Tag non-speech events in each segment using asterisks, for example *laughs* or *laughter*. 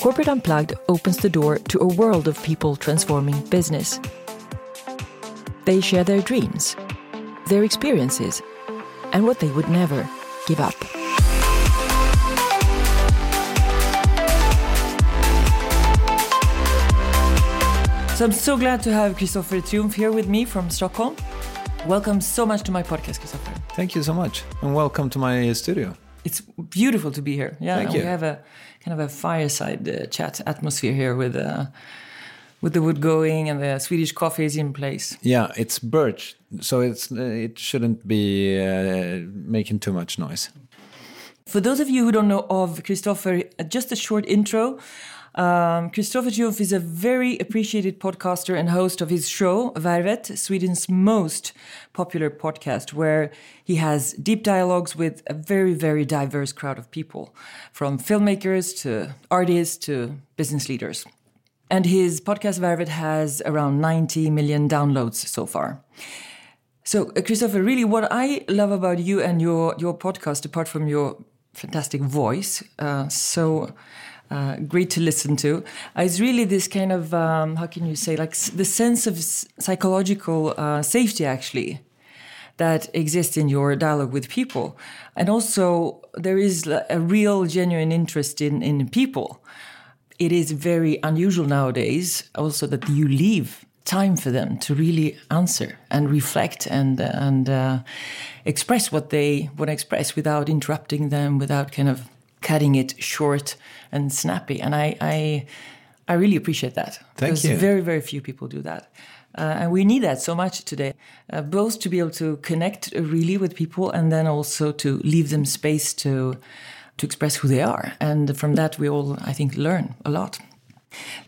Corporate Unplugged opens the door to a world of people transforming business. They share their dreams, their experiences, and what they would never give up. So I'm so glad to have Kristoffer Triumf here with me from Stockholm. Welcome so much to my podcast, Kristoffer. Thank you so much, and welcome to my studio. It's beautiful to be here. Yeah, we have a kind of a fireside uh, chat atmosphere here with uh, with the wood going and the Swedish coffee is in place. Yeah, it's birch, so it's uh, it shouldn't be uh, making too much noise. For those of you who don't know of Kristoffer, uh, just a short intro. Um, Kristoffer Triumf is a very appreciated podcaster and host of his show, Värvet, Sweden's most popular podcast, where he has deep dialogues with a very, very diverse crowd of people, from filmmakers to artists to business leaders. And his podcast, Värvet, has around 90 million downloads so far. So, uh, Kristoffer, really, what I love about you and your your podcast, apart from your fantastic voice, uh, so uh, great to listen to, is really this kind of um, how can you say, like the sense of psychological uh, safety, actually, that exists in your dialogue with people, and also there is a real, genuine interest in in people. It is very unusual nowadays also that you leave time for them to really answer and reflect and and uh, express what they want to express without interrupting them without kind of cutting it short and snappy. And i i i really appreciate that. Thank because you. very very few people do that. Uh, and we need that so much today uh, both to be able to connect really with people and then also to leave them space to to express who they are. And from that we all i think learn a lot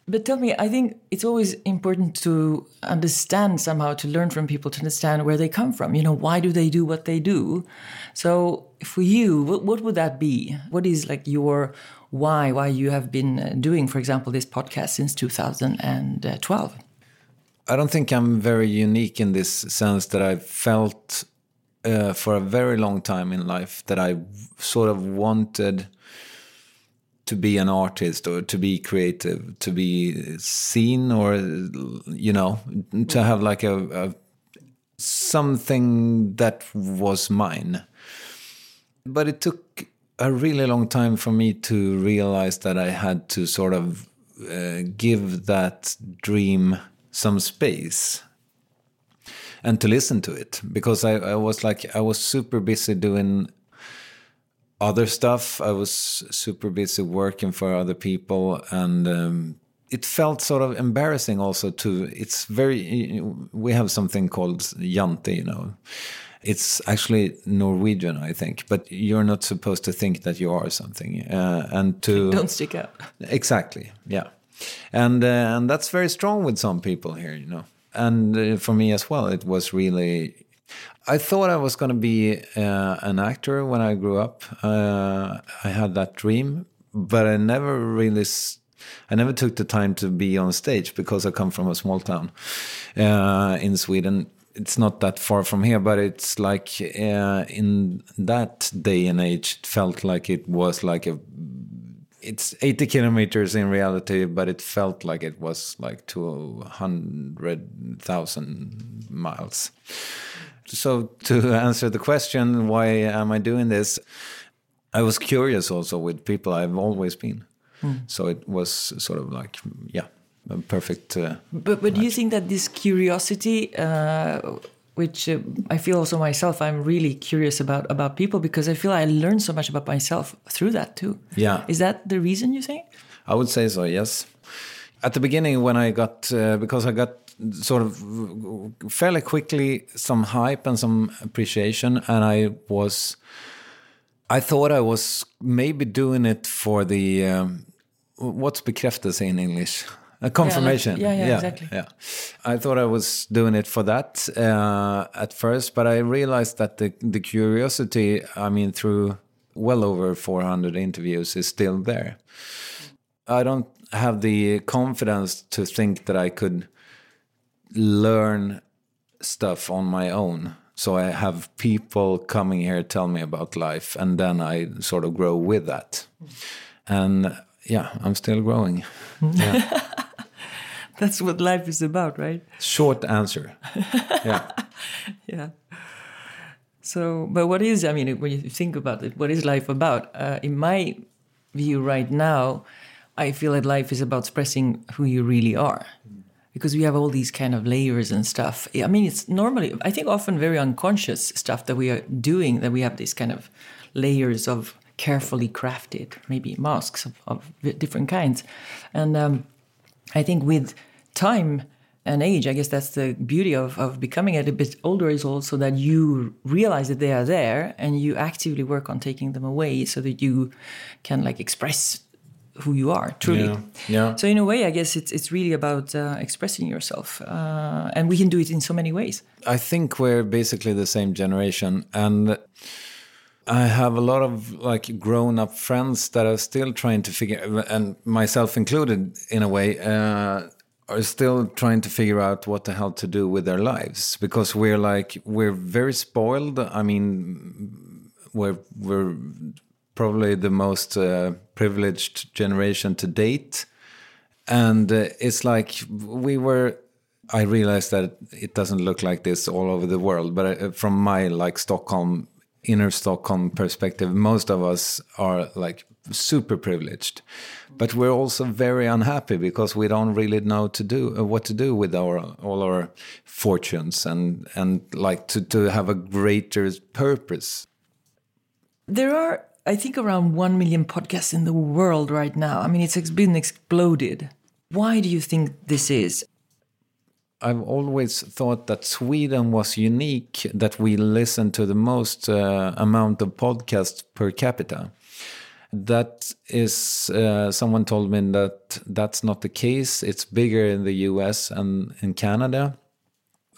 but tell me i think it's always important to understand somehow to learn from people to understand where they come from. You know why do they do what they do? So for you what, what would that be? What is like your why why you have been uh, doing for example this podcast since 2012 I don't think I'm very unique in this sense that I felt uh, for a very long time in life that I sort of wanted to be an artist or to be creative, to be seen or you know, to have like a, a something that was mine. But it took a really long time for me to realize that I had to sort of uh, give that dream some space and to listen to it because I, I was like I was super busy doing other stuff. I was super busy working for other people and um, it felt sort of embarrassing also to it's very we have something called jante you know it's actually norwegian i think but you're not supposed to think that you are something uh, and to *laughs* don't stick out Exactly. Yeah, and uh, and that's very strong with some people here, you know. And uh, for me as well, it was really. I thought I was going to be uh, an actor when I grew up. Uh, I had that dream, but I never really. I never took the time to be on stage because I come from a small town uh, in Sweden. It's not that far from here, but it's like uh, in that day and age, it felt like it was like a it's 80 kilometers in reality, but it felt like it was like 200,000 miles. So, to answer the question, why am I doing this? I was curious also with people I've always been. So, it was sort of like, yeah, a perfect. Uh, But but do you think that this curiosity, uh, which uh, I feel also myself, I'm really curious about about people because I feel I learn so much about myself through that too. Yeah. Is that the reason you think? I would say so, yes. At the beginning, when I got, uh, because I got sort of fairly quickly some hype and some appreciation, and I was, I thought I was maybe doing it for the, um, what's bekräftelse in English? A confirmation. yeah, yeah, exactly. Yeah. I thought I was doing it for that uh, at first, but I realized that the, the curiosity, I mean, through well over 400 interviews, is still there. I don't have the confidence to think that I could learn stuff on my own So I have people coming here tell me about life, and then I sort of grow with that. And yeah, I'm still growing. *laughs* Yeah. That's what life is about, right? Short answer. *laughs* Yeah. Yeah. So, but what is, I mean, when you think about it, what is life about? Uh, in my view right now, I feel that life is about expressing who you really are. Because we have all these kind of layers and stuff. I mean, it's normally, I think, often very unconscious stuff that we are doing, that we have these kind of layers of carefully crafted, maybe masks of, of different kinds. And um, I think with time and age, I guess that's the beauty of, of becoming a bit older is also that you realize that they are there and you actively work on taking them away so that you can like express who you are truly. Yeah. yeah. So in a way, I guess it's it's really about uh, expressing yourself, uh, and we can do it in so many ways. I think we're basically the same generation, and I have a lot of like grown up friends that are still trying to figure, and myself included in a way, uh, are still trying to figure out what the hell to do with their lives because we're like we're very spoiled. I mean, we're we're probably the most uh, privileged generation to date, and uh, it's like we were. I realized that it doesn't look like this all over the world, but uh, from my like Stockholm inner Stockholm perspective, most of us are like super privileged, but we're also very unhappy because we don't really know to do uh, what to do with our all our fortunes and and like to to have a greater purpose. There are, I think, around one million podcasts in the world right now. I mean, it's been exploded. Why do you think this is? I've always thought that Sweden was unique, that we listen to the most uh, amount of podcasts per capita. That is, uh, someone told me that that's not the case. It's bigger in the US and in Canada.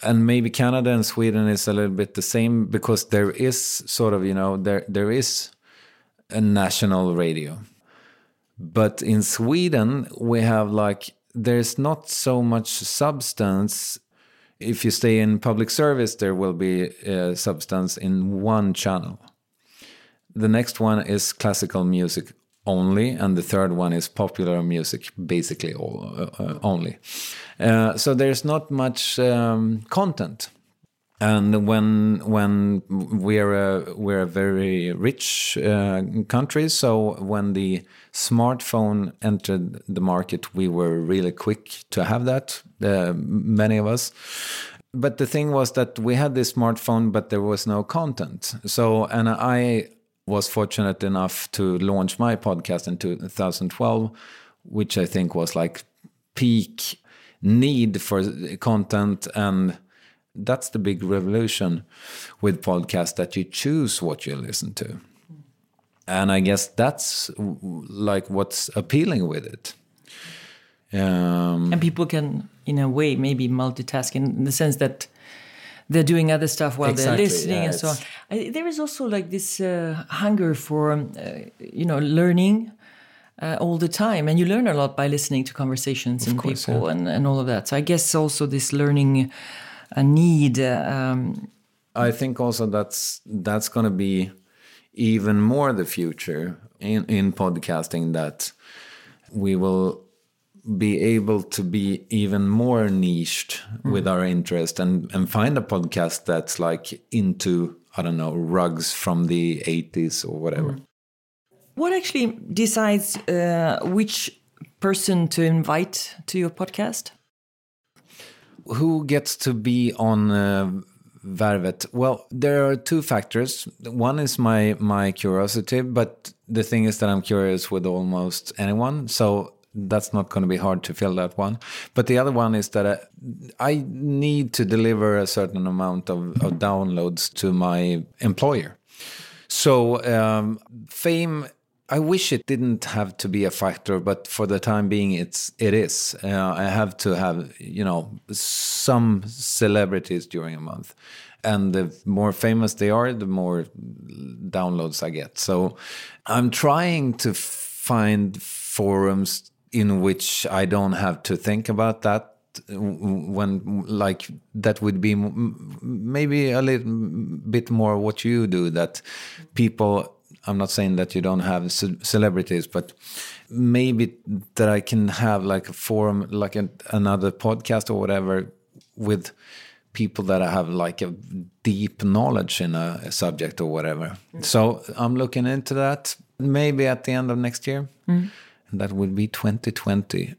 And maybe Canada and Sweden is a little bit the same because there is sort of, you know, there there is a national radio. But in Sweden, we have like there's not so much substance. If you stay in public service, there will be uh, substance in one channel. The next one is classical music only, and the third one is popular music, basically all, uh, uh only. Uh, so there's not much um, content and when when we're a we're a very rich uh, country, so when the smartphone entered the market, we were really quick to have that. Uh, many of us. But the thing was that we had this smartphone, but there was no content. So, and I was fortunate enough to launch my podcast in 2012, which I think was like peak need for content and that's the big revolution with podcasts that you choose what you listen to. And i guess that's like what's appealing with it. Um, and people can in a way maybe multitask in the sense that they're doing other stuff while exactly, they're listening yeah, and so on. I, there is also like this uh, hunger for um, uh, you know learning uh, all the time. And you learn a lot by listening to conversations and course, people yeah. and, and all of that. So i guess also this learning a need. Um, I think also that's that's going to be even more the future in in podcasting that we will be able to be even more niched mm. with our interest and and find a podcast that's like into I don't know rugs from the 80s or whatever. Mm. What actually decides uh, which person to invite to your podcast? Who gets to be on uh, Värvet? Well, there are two factors. One is my my curiosity, but the thing is that I'm curious with almost anyone, so that's not going to be hard to fill that one. But the other one is that I, uh, I need to deliver a certain amount of, of downloads to my employer. So um, fame I wish it didn't have to be a factor, but for the time being, it's it is. Uh, I have to have you know some celebrities during a month, and the more famous they are, the more downloads I get. So I'm trying to find forums in which I don't have to think about that when like that would be maybe a little bit more what you do that people i'm not saying that you don't have celebrities but maybe that i can have like a forum like an, another podcast or whatever with people that have like a deep knowledge in a, a subject or whatever mm. so i'm looking into that maybe at the end of next year mm. and that would be 2020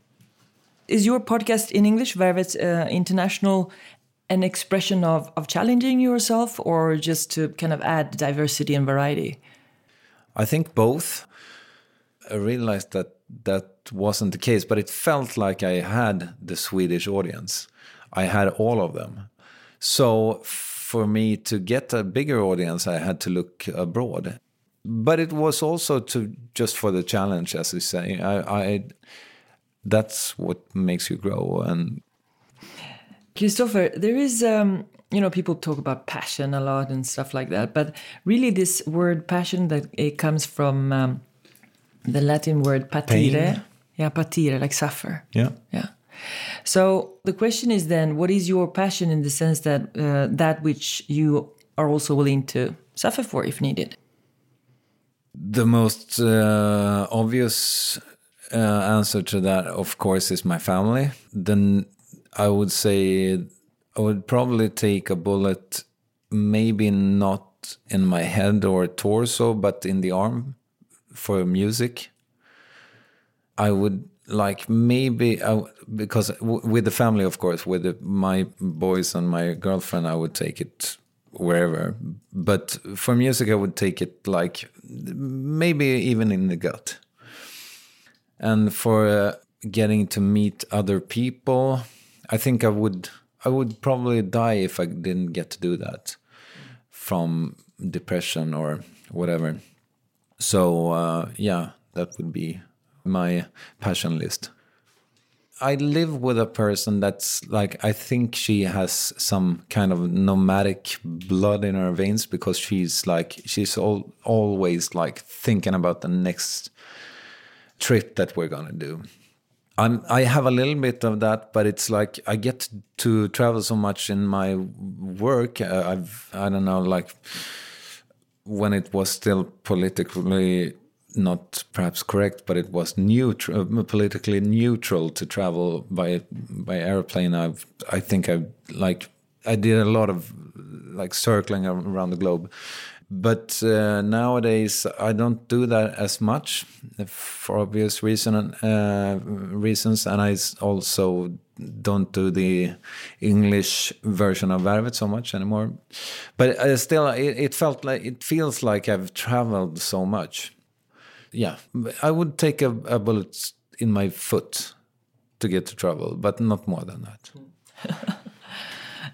is your podcast in English, Värvet uh, International, an expression of, of challenging yourself or just to kind of add diversity and variety? I think both. I realized that that wasn't the case, but it felt like I had the Swedish audience. I had all of them. So for me to get a bigger audience, I had to look abroad. But it was also to just for the challenge, as you say. I, I that's what makes you grow and Kristoffer, there is um, you know people talk about passion a lot and stuff like that, but really this word passion that it comes from um, the Latin word patire. Pain. Yeah, patire, like suffer. Yeah. Yeah. So the question is then, what is your passion in the sense that uh, that which you are also willing to suffer for if needed? The most uh, obvious uh, answer to that, of course, is my family. Then I would say I would probably take a bullet, maybe not in my head or torso, but in the arm for music. I would like maybe I, because with the family, of course, with the, my boys and my girlfriend, I would take it wherever. But for music, I would take it like maybe even in the gut and for uh, getting to meet other people i think i would i would probably die if i didn't get to do that from depression or whatever so uh, yeah that would be my passion list I live with a person that's like I think she has some kind of nomadic blood in her veins because she's like she's all, always like thinking about the next trip that we're gonna do. I'm, I have a little bit of that, but it's like I get to travel so much in my work. Uh, I've I don't know like when it was still politically not perhaps correct, but it was neutral, uh, politically neutral to travel by by airplane. I've I think I like I did a lot of like circling around the globe, but uh, nowadays, I don't do that as much for obvious reason, uh, reasons, and I also don't do the English version of Värvet so much anymore. But uh, still, it, it, felt like it feels like I've traveled so much. Yeah, I would take a, a bullet in my foot to get to travel, but not more than that. *laughs*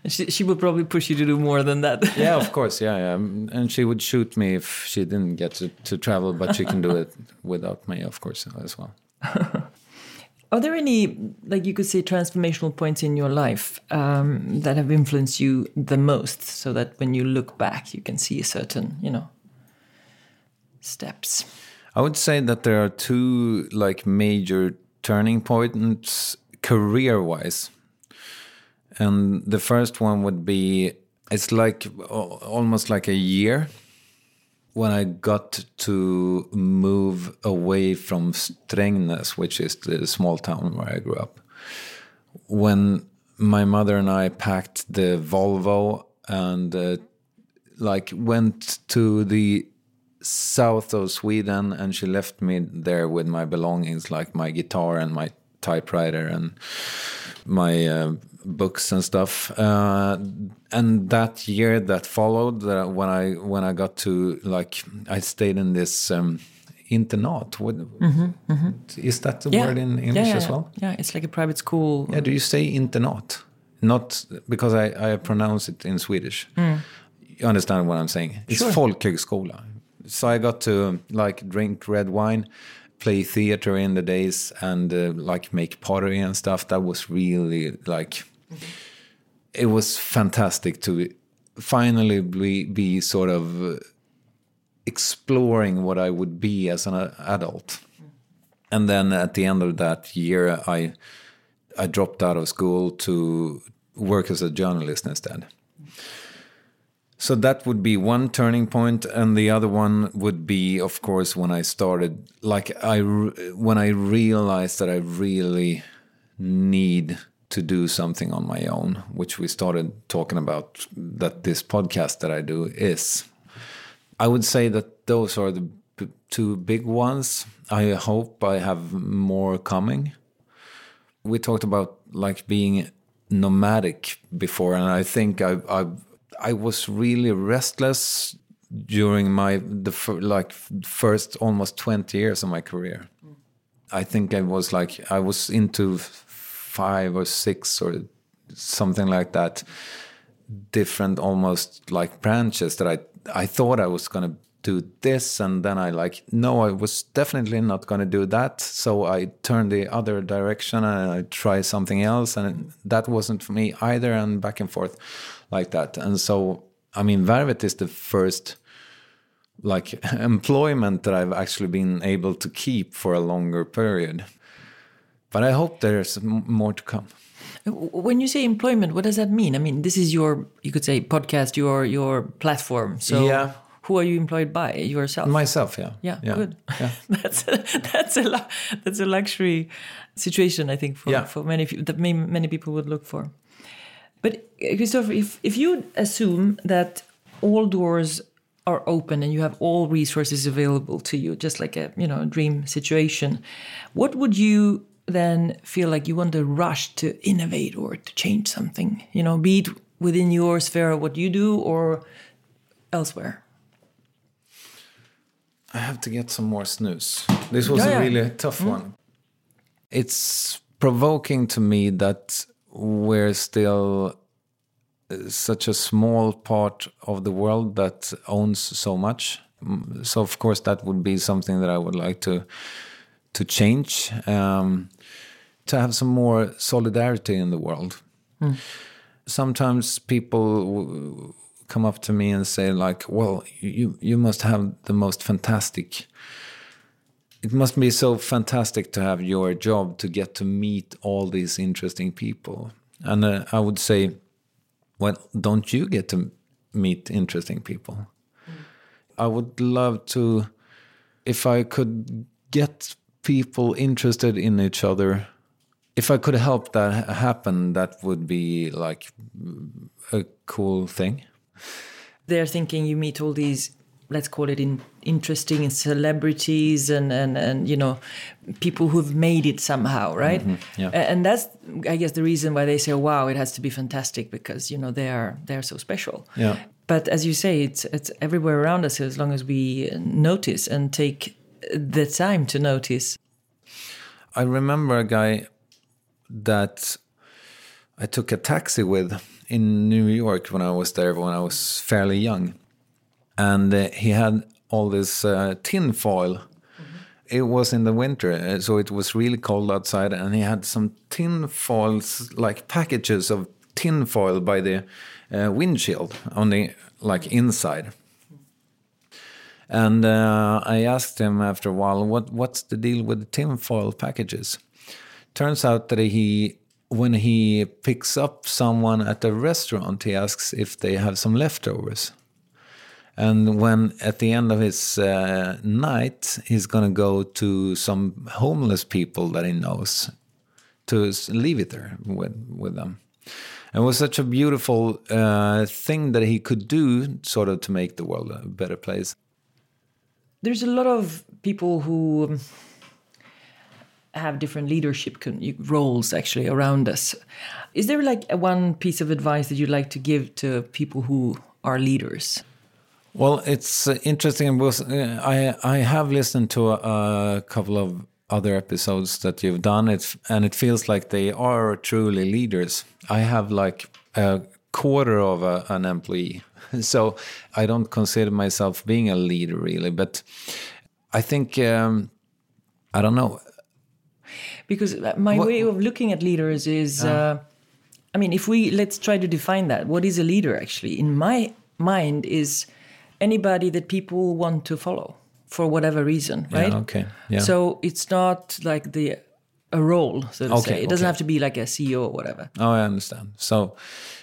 she, she would probably push you to do more than that. yeah, of *laughs* course. Yeah, yeah. And she would shoot me if she didn't get to, to travel, but she can do it without me, of course, as well. *laughs* Are there any, like you could say, transformational points in your life um, that have influenced you the most so that when you look back, you can see a certain, you know, steps? I would say that there are two like major turning points career wise and the first one would be it's like almost like a year when I got to move away from Strängnäs, which is the small town where I grew up. When my mother and I packed the Volvo and uh, like went to the south of Sweden, and she left me there with my belongings, like my guitar and my typewriter and my uh, books and stuff. Uh, and that year that followed, uh, when I when I got to like, I stayed in this um, internat. What, mm -hmm, mm -hmm. Is that the yeah. word in English yeah, as well? Yeah, it's like a private school. Yeah, do you say internat? Not because I, I pronounce it in Swedish. Mm. You understand what I'm saying? It's sure. folkhögskola. So I got to like drink red wine play theater in the days and uh, like make pottery and stuff that was really like it was fantastic to finally be, be sort of exploring what I would be as an adult. And then at the end of that year, I I dropped out of school to work as a journalist instead. So that would be one turning point, and the other one would be, of course, when I started, like I, when I realized that I really need to do something on my own, which we started talking about that this podcast that I do is. I would say that those are the two big ones. I hope I have more coming. We talked about like being nomadic before, and I think I I I was really restless during my the like first almost 20 years of my career. I think I was like I was into five or six or something like that different almost like branches that I I thought I was going to do this and then I like no I was definitely not going to do that. So I turned the other direction and I tried something else and that wasn't for me either and back and forth like that. And so I mean Värvet is the first like *laughs* employment that I've actually been able to keep for a longer period but I hope there's more to come. When you say employment what does that mean? I mean this is your you could say podcast your your platform. So yeah. who are you employed by? Yourself? Myself yeah. Yeah, yeah. good. Yeah. *laughs* that's a, that's a that's a luxury situation i think for, yeah. for many that many people would look for. But uh, christopher if if you assume that all doors are open and you have all resources available to you just like a you know a dream situation what would you then feel like you want to rush to innovate or to change something you know be it within your sphere of what you do or elsewhere I have to get some more snooze. This was yeah, a really tough mm. one. It's provoking to me that we're still uh, such a small part of the world that owns so much. Mm, so of course that would be something that I would like to to change, um, to have some more solidarity in the world. Mm. Sometimes people come up to me and say like, "Well, you you must have the most fantastic." It must be so fantastic to have your job to get to meet all these interesting people. And uh, I would say, well, don't you get to meet interesting people? Mm. I would love to, if I could get people interested in each other if I could help that happen, that would be like a cool thing they're thinking you meet all these let's call it in, interesting celebrities and, and, and you know people who've made it somehow right mm-hmm. yeah. and that's i guess the reason why they say wow it has to be fantastic because you know they are they're so special yeah but as you say it's it's everywhere around us as long as we notice and take the time to notice i remember a guy that i took a taxi with in New York when I was there when I was fairly young, and uh, he had all this uh, tin foil. Mm-hmm. It was in the winter, uh, so it was really cold outside, and he had some tin foils, like packages of tin foil by the uh, windshield on the like inside. And uh, I asked him after a while, "What what's the deal with the tinfoil packages?" Turns out that he when he picks up someone at a restaurant, he asks if they have some leftovers. And when at the end of his uh, night, he's going to go to some homeless people that he knows to leave it there with, with them. It was such a beautiful uh, thing that he could do, sort of, to make the world a better place. There's a lot of people who have different leadership roles actually around us. Is there like one piece of advice that you'd like to give to people who are leaders? Well, it's uh, interesting. Uh, I I have listened to a, couple of other episodes that you've done, and it feels like they are truly leaders. I have like a quarter of a, an employee, *laughs* so I don't consider myself being a leader really. But I think um, I don't know because my what, way of looking at leaders is uh, i mean if we let's try to define that what is a leader actually in my mind is anybody that people want to follow for whatever reason right yeah, okay yeah. so it's not like the a role, so to Okay, say. It doesn't have to be like a CEO or whatever. Oh, I understand. So,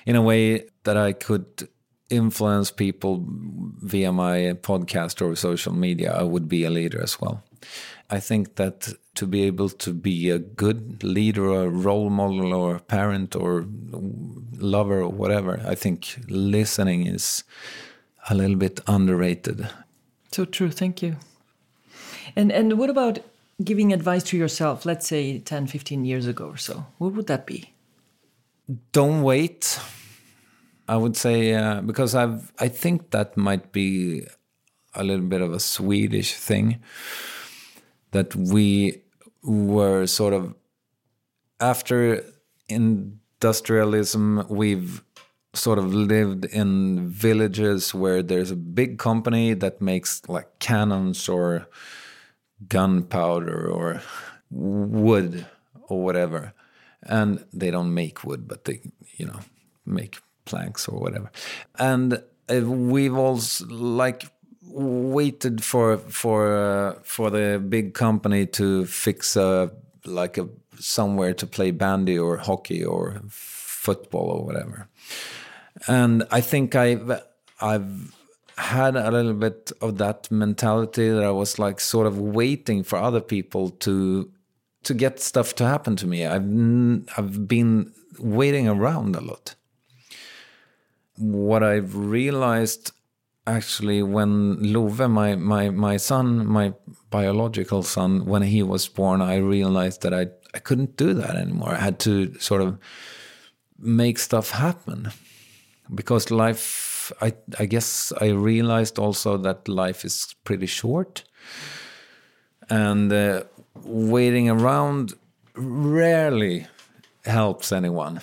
in a way that I could influence people via my podcast or social media, I would be a leader as well. I think that to be able to be a good leader, a role model, or parent, or lover, or whatever, I think listening is a little bit underrated. So true. Thank you. And and what about giving advice to yourself, let's say 10, 15 years ago or so? What would that be? don't wait i would say uh, because i've i think that might be a little bit of a swedish thing that we were sort of after industrialism we've sort of lived in villages where there's a big company that makes like cannons or gunpowder or wood or whatever. And they don't make wood but they you know make planks or whatever. And uh, we've also like waited for for uh, for the big company to fix a like a somewhere to play bandy or hockey or football or whatever. And i think i've i've had a little bit of that mentality that I was like sort of waiting for other people to to get stuff to happen to me. I've I've been waiting around a lot. What I've realized actually when Love, my my my son, my biological son, when he was born, I realized that I I couldn't do that anymore. I had to sort of make stuff happen because life I, I guess I realized also that life is pretty short. And uh, waiting around rarely helps anyone.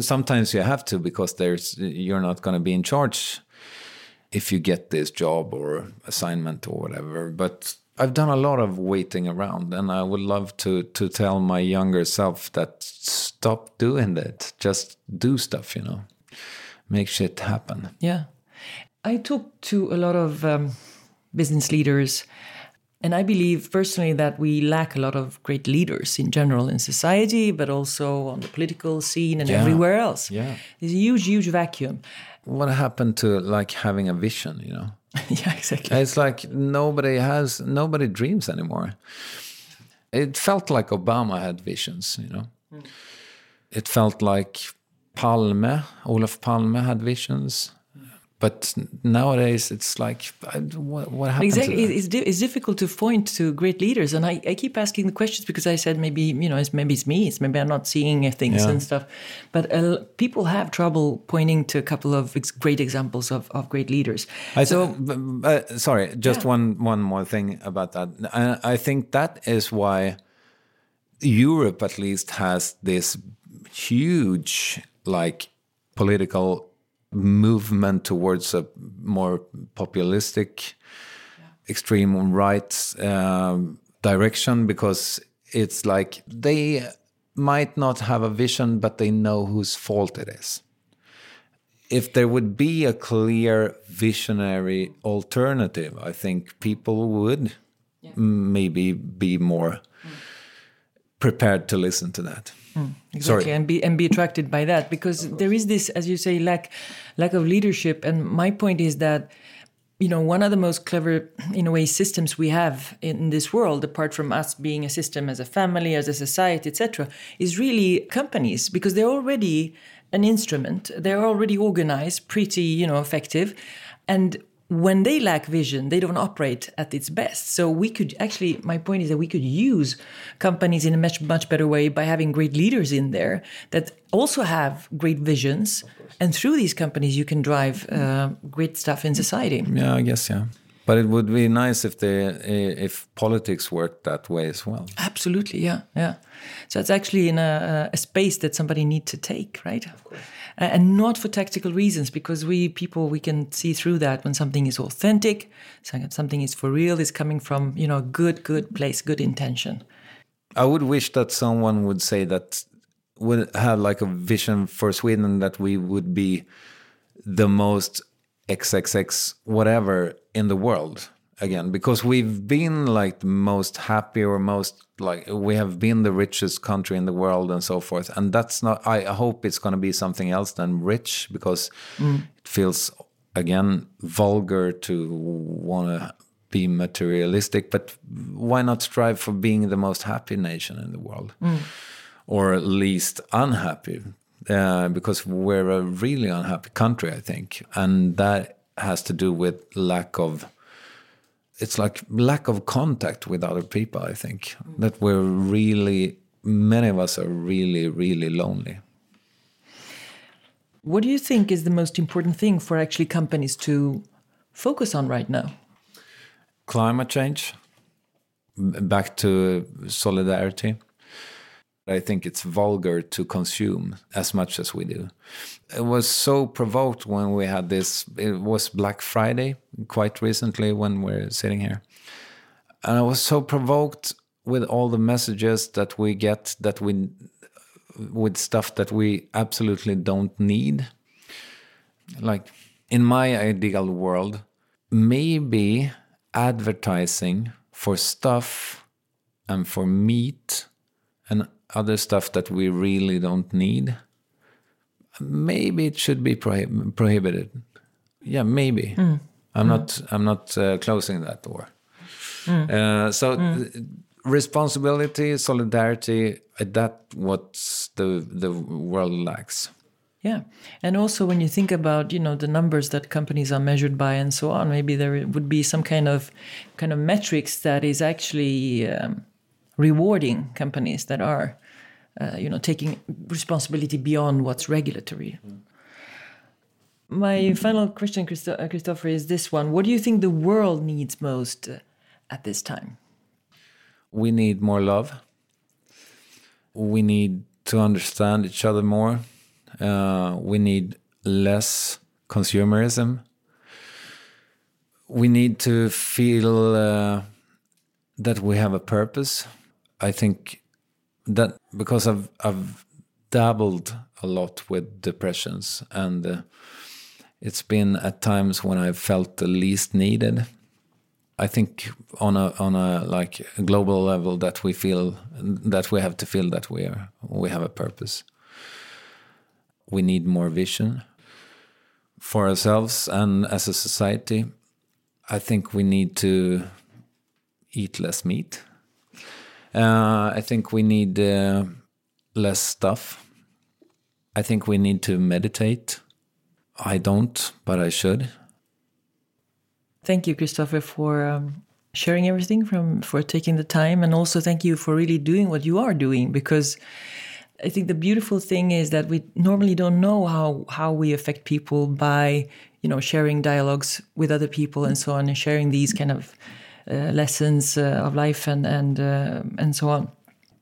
Sometimes you have to because there's you're not going to be in charge if you get this job or assignment or whatever. But I've done a lot of waiting around and I would love to to tell my younger self that stop doing that. Just do stuff you know make shit happen Yeah. I talk to a lot of um, business leaders, and I believe personally that we lack a lot of great leaders in general in society, but also on the political scene and Yeah. everywhere else. Yeah. There's a huge, huge vacuum. what happened to like having a vision you know *laughs* yeah, exactly. it's like nobody has nobody dreams anymore it felt like obama had visions you know it felt like palme olof palme had visions but nowadays it's like what, what happened Exactly, it's, di- it's difficult to point to great leaders, and I, I keep asking the questions because I said maybe you know it's maybe it's me, it's maybe I'm not seeing things Yeah. and stuff, but uh, people have trouble pointing to a couple of ex- great examples of, of great leaders. I so so, uh, sorry, just Yeah. one one more thing about that. I, I think that is why Europe, at least, has this huge like political movement towards a more populistic, extreme right um, direction because it's like they might not have a vision, but they know whose fault it is. If there would be a clear visionary alternative, I think people would m- maybe be more prepared to listen to that. Mm, exactly Sorry. and be and be attracted by that because there is this as you say lack lack of leadership and my point is that you know one of the most clever in a way systems we have in this world apart from us being a system as a family as a society etc is really companies because they're already an instrument. They're already organized pretty you know effective. And when they lack vision they don't operate at its best. So we could actually my point is that we could use companies in a much much better way by having great leaders in there that also have great visions. And through these companies you can drive uh, great stuff in society. Yeah, I guess yeah. But it would be nice if the if politics worked that way as well. absolutely yeah yeah. So it's actually in a, a space that somebody needs to take right? Of course and not for tactical reasons because we people we can see through that when something is authentic something is for real is coming from you know good good place good intention I would wish that someone would say that would have like a vision for Sweden that we would be the most XXX whatever in the world. Again because we've been like the most happy or most like we have been the richest country in the world and so forth. And that's not i hope it's going to be something else than rich because it feels again vulgar to want to be materialistic but why not strive for being the most happy nation in the world? Or at least unhappy uh, because we're a really unhappy country i think. And that has to do with lack of it's like lack of contact with other people i think that we're really many of us are really really lonely What do you think is the most important thing for actually companies to focus on right now? climate change back to solidarity i think it's vulgar to consume as much as we do. It was so provoked when we had this it was black friday quite recently when we're sitting here. And i was so provoked with all the messages that we get that we with stuff that we absolutely don't need. Like in my ideal world maybe advertising for stuff and for meat other stuff that we really don't need maybe it should be prohib- prohibited. Yeah maybe. I'm not i'm not uh, closing that door. Uh, so th- responsibility solidarity uh, that what's the the world lacks. Yeah. And also when you think about, you know, the numbers that companies are measured by and so on, maybe there would be some kind of kind of metrics that is actually um, rewarding companies that are uh, you know taking responsibility beyond what's regulatory. My final question, Christo- uh, Kristoffer, is this one. What do you think the world needs most uh, at this time? we need more love. We need to understand each other more. Uh, we need less consumerism. We need to feel uh, that we have a purpose. I think that because I've I've dabbled a lot with depressions, and uh, it's been at times when I've felt the least needed. I think on a on a like a global level that we feel that we have to feel that we are we have a purpose. We need more vision for ourselves and as a society. I think we need to eat less meat. Uh, I think we need uh, less stuff. I think we need to meditate. I don't, but I should. Thank you, Kristoffer, for um, sharing everything, from for taking the time, and also thank you for really doing what you are doing. Because I think the beautiful thing is that we normally don't know how how we affect people by you know sharing dialogues with other people and so on, and sharing these kind of lessons uh, of life and and uh, and so on.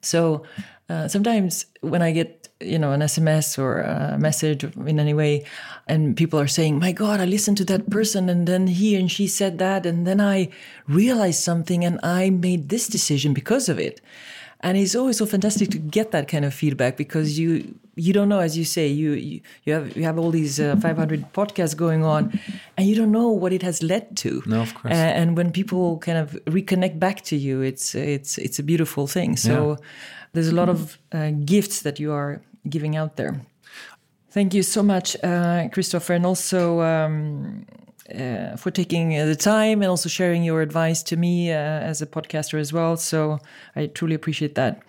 So uh, sometimes when I get you know an SMS or a message in any way, and people are saying, "My God, I listened to that person, and then he and she said that, and then I realized something, and I made this decision because of it." And it's always so fantastic to get that kind of feedback because you you don't know, as you say, you you, you have you have all these uh, 500 podcasts going on, and you don't know what it has led to. No, of course. A- and when people kind of reconnect back to you, it's it's it's a beautiful thing. So Yeah. there's a lot of uh, gifts that you are giving out there. Thank you so much, uh, Kristoffer, and also um, uh, for taking uh, the time and also sharing your advice to me uh, as a podcaster as well. So I truly appreciate that.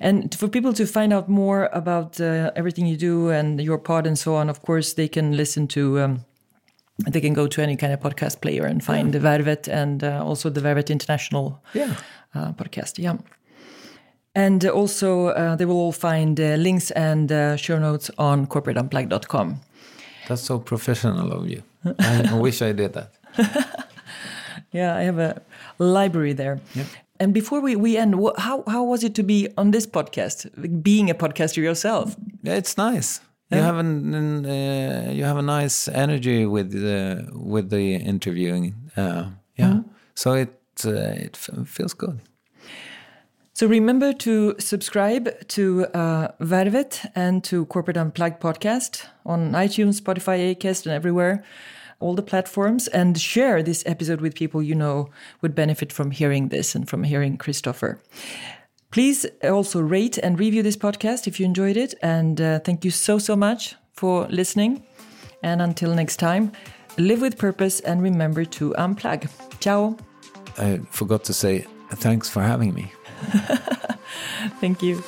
And for people to find out more about uh, everything you do and your pod and so on, of course, they can listen to. Um, they can go to any kind of podcast player and find the Värvet and uh, also the Värvet International Yeah. uh, podcast. Yeah. And also, uh, they will all find uh, links and uh, show notes on corporateunplugged.com. That's so professional of you. *laughs* I wish I did that. *laughs* Yeah, I have a library there. Yep. And before we, we end, how, how was it to be on this podcast, being a podcaster yourself? Yeah, it's nice. You have an, uh, you have a nice energy with the with the interviewing. Uh, yeah, so it uh, it feels good. So remember to subscribe to uh, Värvet and to Corporate Unplugged podcast on iTunes, Spotify, Acast, and everywhere. all the platforms and share this episode with people you know would benefit from hearing this and from hearing Kristoffer. Please also rate and review this podcast if you enjoyed it. And uh, thank you so, so much for listening. And until next time, live with purpose and remember to unplug. Ciao. I forgot to say thanks for having me. Thank you.